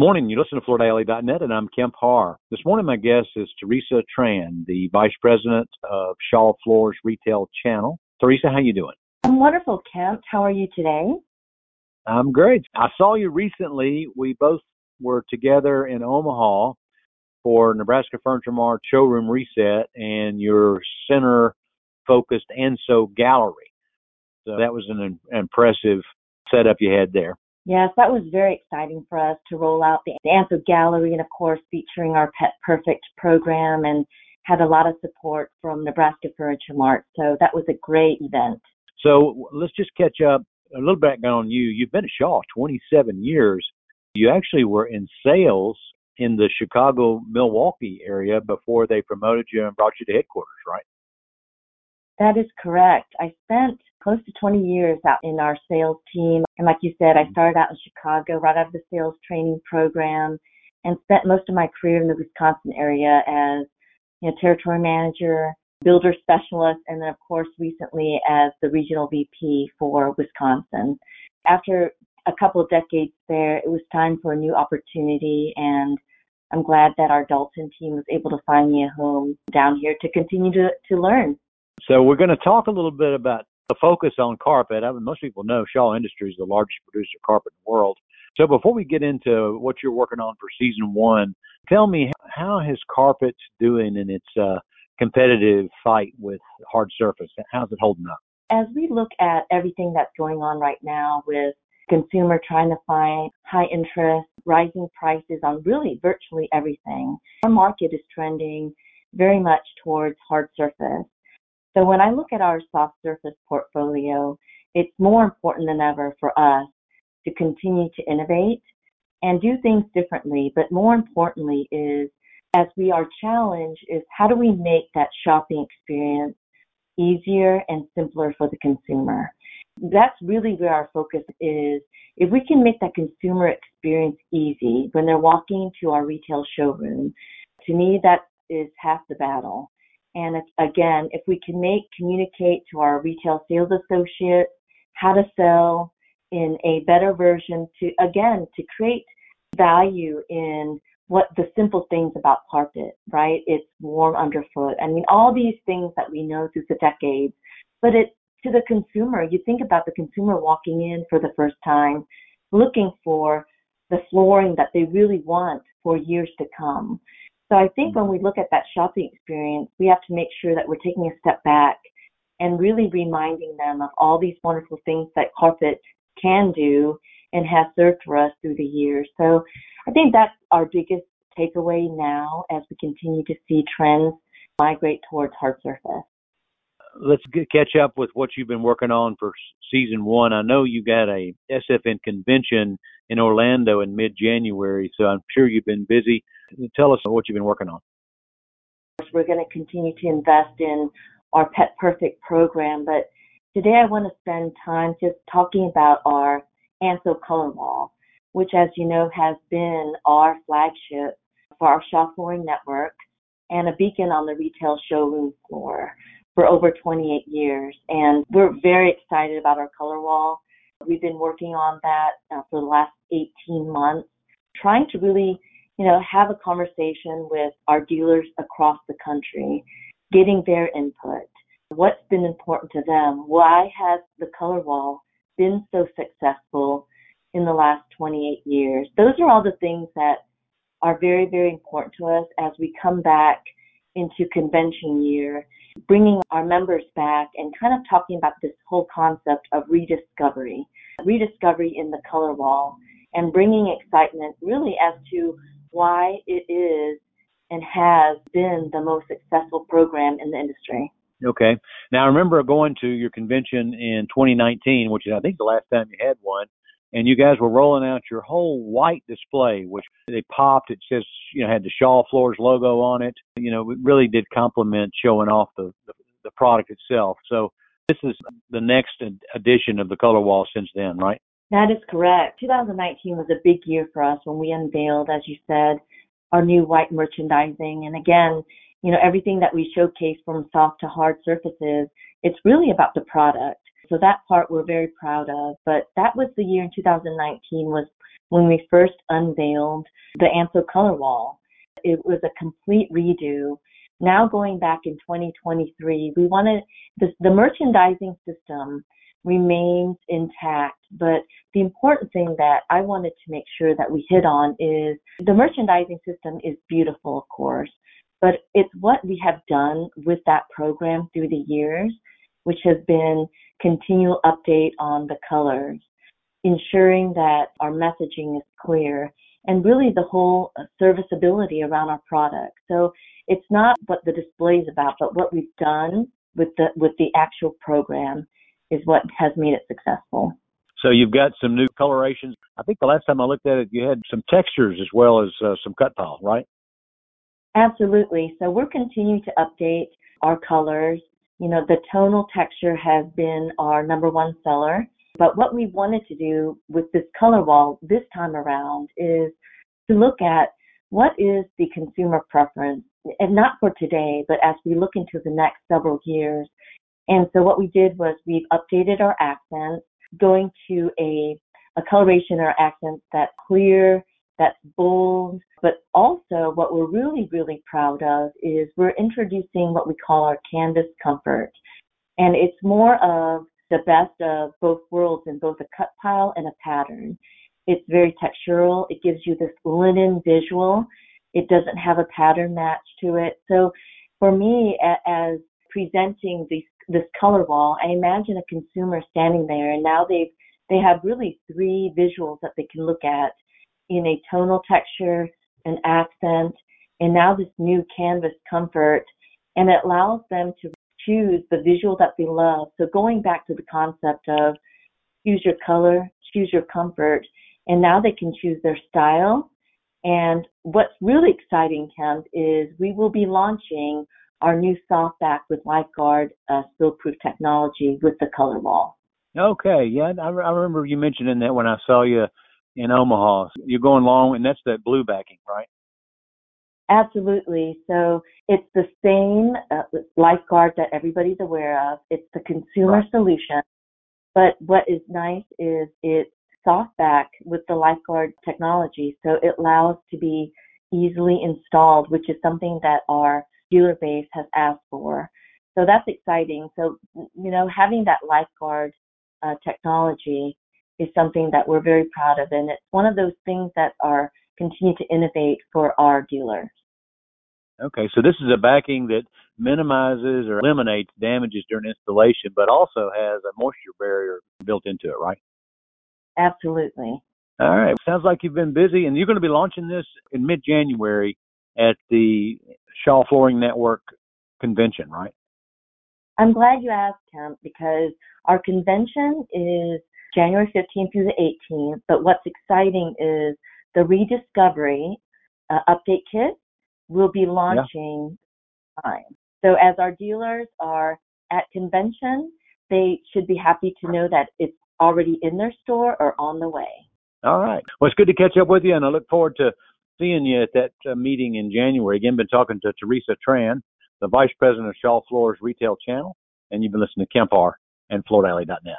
morning. You listen to FloorDaily.net, and I'm Kemp Harr. This morning, my guest is Teresa Tran, the Vice President of Shaw Floors Retail Channel. Teresa, how you doing? I'm wonderful, Kemp. How are you today? I'm great. I saw you recently. We both were together in Omaha for Nebraska Furniture Mart showroom reset and your center focused Anso gallery. So that was an impressive setup you had there. Yes, that was very exciting for us to roll out the Anso Gallery and, of course, featuring our Pet Perfect program and had a lot of support from Nebraska Furniture Mart. So that was a great event. So let's just catch up a little background on you. You've been at Shaw 27 years. You actually were in sales in the Chicago, Milwaukee area before they promoted you and brought you to headquarters, right? That is correct. I spent close to 20 years out in our sales team. And like you said, I mm-hmm. started out in Chicago right out of the sales training program and spent most of my career in the Wisconsin area as you know, territory manager, builder specialist, and then of course recently as the regional VP for Wisconsin. After a couple of decades there, it was time for a new opportunity and I'm glad that our Dalton team was able to find me a home down here to continue to, to learn. So we're going to talk a little bit about the focus on carpet. I mean, most people know Shaw Industries is the largest producer of carpet in the world. So before we get into what you're working on for season one, tell me how is carpet doing in its uh, competitive fight with hard surface? How's it holding up? As we look at everything that's going on right now with consumer trying to find high interest, rising prices on really virtually everything, our market is trending very much towards hard surface. So when I look at our soft surface portfolio, it's more important than ever for us to continue to innovate and do things differently. But more importantly is as we are challenged is how do we make that shopping experience easier and simpler for the consumer? That's really where our focus is. If we can make that consumer experience easy when they're walking into our retail showroom, to me that is half the battle. And again, if we can make communicate to our retail sales associates how to sell in a better version to again to create value in what the simple things about carpet, right? It's warm underfoot. I mean, all these things that we know through the decades, but it to the consumer, you think about the consumer walking in for the first time, looking for the flooring that they really want for years to come. So I think when mm-hmm. we look at that shopping experience, we have to make sure that we're taking a step back and really reminding them of all these wonderful things that carpet can do and has served for us through the years. So I think that's our biggest takeaway now as we continue to see trends migrate towards hard surface. Let's get, catch up with what you've been working on for season one. I know you got a SFN convention in Orlando in mid January, so I'm sure you've been busy Tell us what you've been working on. We're going to continue to invest in our Pet Perfect program, but today I want to spend time just talking about our Anso Color Wall, which, as you know, has been our flagship for our Shaw Flooring Network and a beacon on the retail showroom floor for over 28 years. And we're very excited about our color wall. We've been working on that uh, for the last 18 months, trying to really you know, have a conversation with our dealers across the country, getting their input. What's been important to them? Why has the color wall been so successful in the last 28 years? Those are all the things that are very, very important to us as we come back into convention year, bringing our members back and kind of talking about this whole concept of rediscovery, rediscovery in the color wall, and bringing excitement really as to why it is and has been the most successful program in the industry. Okay. Now, I remember going to your convention in 2019, which is, I think, the last time you had one, and you guys were rolling out your whole white display, which they popped. It says, you know, had the Shaw Floors logo on it. You know, it really did complement showing off the, the, the product itself. So this is the next edition of the color wall since then, right? That is correct. 2019 was a big year for us when we unveiled, as you said, our new white merchandising. And again, you know, everything that we showcase from soft to hard surfaces, it's really about the product. So that part we're very proud of. But that was the year in 2019 was when we first unveiled the Anso color wall. It was a complete redo. Now going back in 2023, we wanted the, the merchandising system remains intact. But the important thing that I wanted to make sure that we hit on is the merchandising system is beautiful, of course, but it's what we have done with that program through the years, which has been continual update on the colors, ensuring that our messaging is clear, and really the whole serviceability around our product. So it's not what the display is about, but what we've done with the with the actual program is what has made it successful. So you've got some new colorations. I think the last time I looked at it, you had some textures as well as uh, some cut pile, right? Absolutely. So we're continuing to update our colors. You know, the tonal texture has been our number one seller. But what we wanted to do with this color wall this time around is to look at what is the consumer preference, and not for today, but as we look into the next several years. And so what we did was we've updated our accents, going to a, a coloration or accents that clear, that's bold, but also what we're really, really proud of is we're introducing what we call our canvas comfort. And it's more of the best of both worlds in both a cut pile and a pattern. It's very textural. It gives you this linen visual. It doesn't have a pattern match to it. So for me, as presenting this color wall, I imagine a consumer standing there and now they've, they have really three visuals that they can look at in a tonal texture, an accent, and now this new canvas comfort. And it allows them to choose the visual that they love. So going back to the concept of choose your color, choose your comfort, and now they can choose their style. And what's really exciting, Kemp, is we will be launching our new softback with LifeGuard uh, spill-proof technology with the color wall. Okay, yeah, I, I remember you mentioning that when I saw you in Omaha. You're going long, and that's that blue backing, right? Absolutely. So it's the same uh, LifeGuard that everybody's aware of. It's the consumer right. solution. But what is nice is it's softback with the LifeGuard technology. So it allows to be easily installed, which is something that our dealer base has asked for. So that's exciting. So, you know, having that LifeGuard uh, technology is something that we're very proud of. And it's one of those things that are continue to innovate for our dealers. Okay, so this is a backing that minimizes or eliminates damages during installation, but also has a moisture barrier built into it, right? Absolutely. All right. Sounds like you've been busy, and you're going to be launching this in mid January at the Shaw Flooring Network convention, right? I'm glad you asked, Kemp, because our convention is January 15th through the 18th. But what's exciting is the rediscovery uh, update kit will be launching yeah. time. So as our dealers are at convention, they should be happy to know that it's already in their store or on the way. All right. Well, it's good to catch up with you, and I look forward to seeing you at that uh, meeting in January. Again, been talking to Teresa Tran, the Vice President of Shaw Floors Retail Channel, and you've been listening to Kemp Harr and FloorDaily.net.